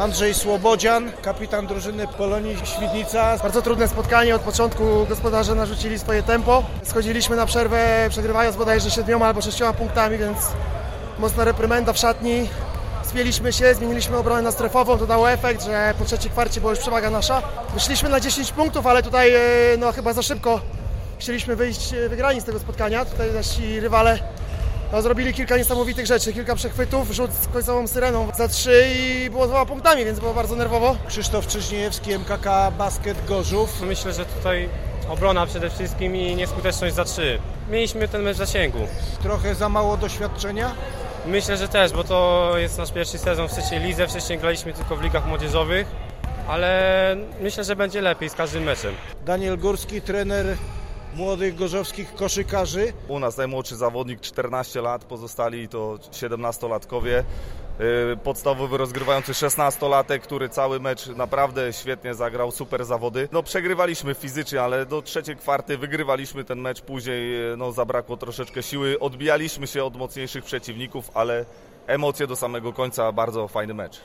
Andrzej Słobodzian, kapitan drużyny Polonii Świdnica. Bardzo trudne spotkanie, od początku gospodarze narzucili swoje tempo. Schodziliśmy na przerwę przegrywając bodajże siedmioma albo sześcioma punktami, więc mocna reprymenda w szatni. Spieliśmy się, zmieniliśmy obronę na strefową, to dało efekt, że po trzeciej kwarcie była już przewaga nasza. Wyszliśmy na 10 punktów, ale tutaj e, no, chyba za szybko chcieliśmy wyjść e, wygrani z tego spotkania. Tutaj nasi rywale no, zrobili kilka niesamowitych rzeczy, kilka przechwytów, rzut z końcową syreną za trzy i było dwoma punktami, więc było bardzo nerwowo. Krzysztof Czyżniejewski, MKK Basket Gorzów. Myślę, że tutaj obrona przede wszystkim i nieskuteczność za trzy. Mieliśmy ten mecz w zasięgu. Trochę za mało doświadczenia. Myślę, że też, bo to jest nasz pierwszy sezon w trzeciej lidze. Wcześniej graliśmy tylko w ligach młodzieżowych, ale myślę, że będzie lepiej z każdym meczem. Daniel Górski, trener młodych gorzowskich koszykarzy. U nas najmłodszy zawodnik 14 lat, pozostali to 17-latkowie. Yy, Podstawowy rozgrywający 16-latek, który cały mecz naprawdę świetnie zagrał, super zawody. No przegrywaliśmy fizycznie, ale do trzeciej kwarty wygrywaliśmy ten mecz, później yy, no, zabrakło troszeczkę siły. Odbijaliśmy się od mocniejszych przeciwników, ale emocje do samego końca, bardzo fajny mecz.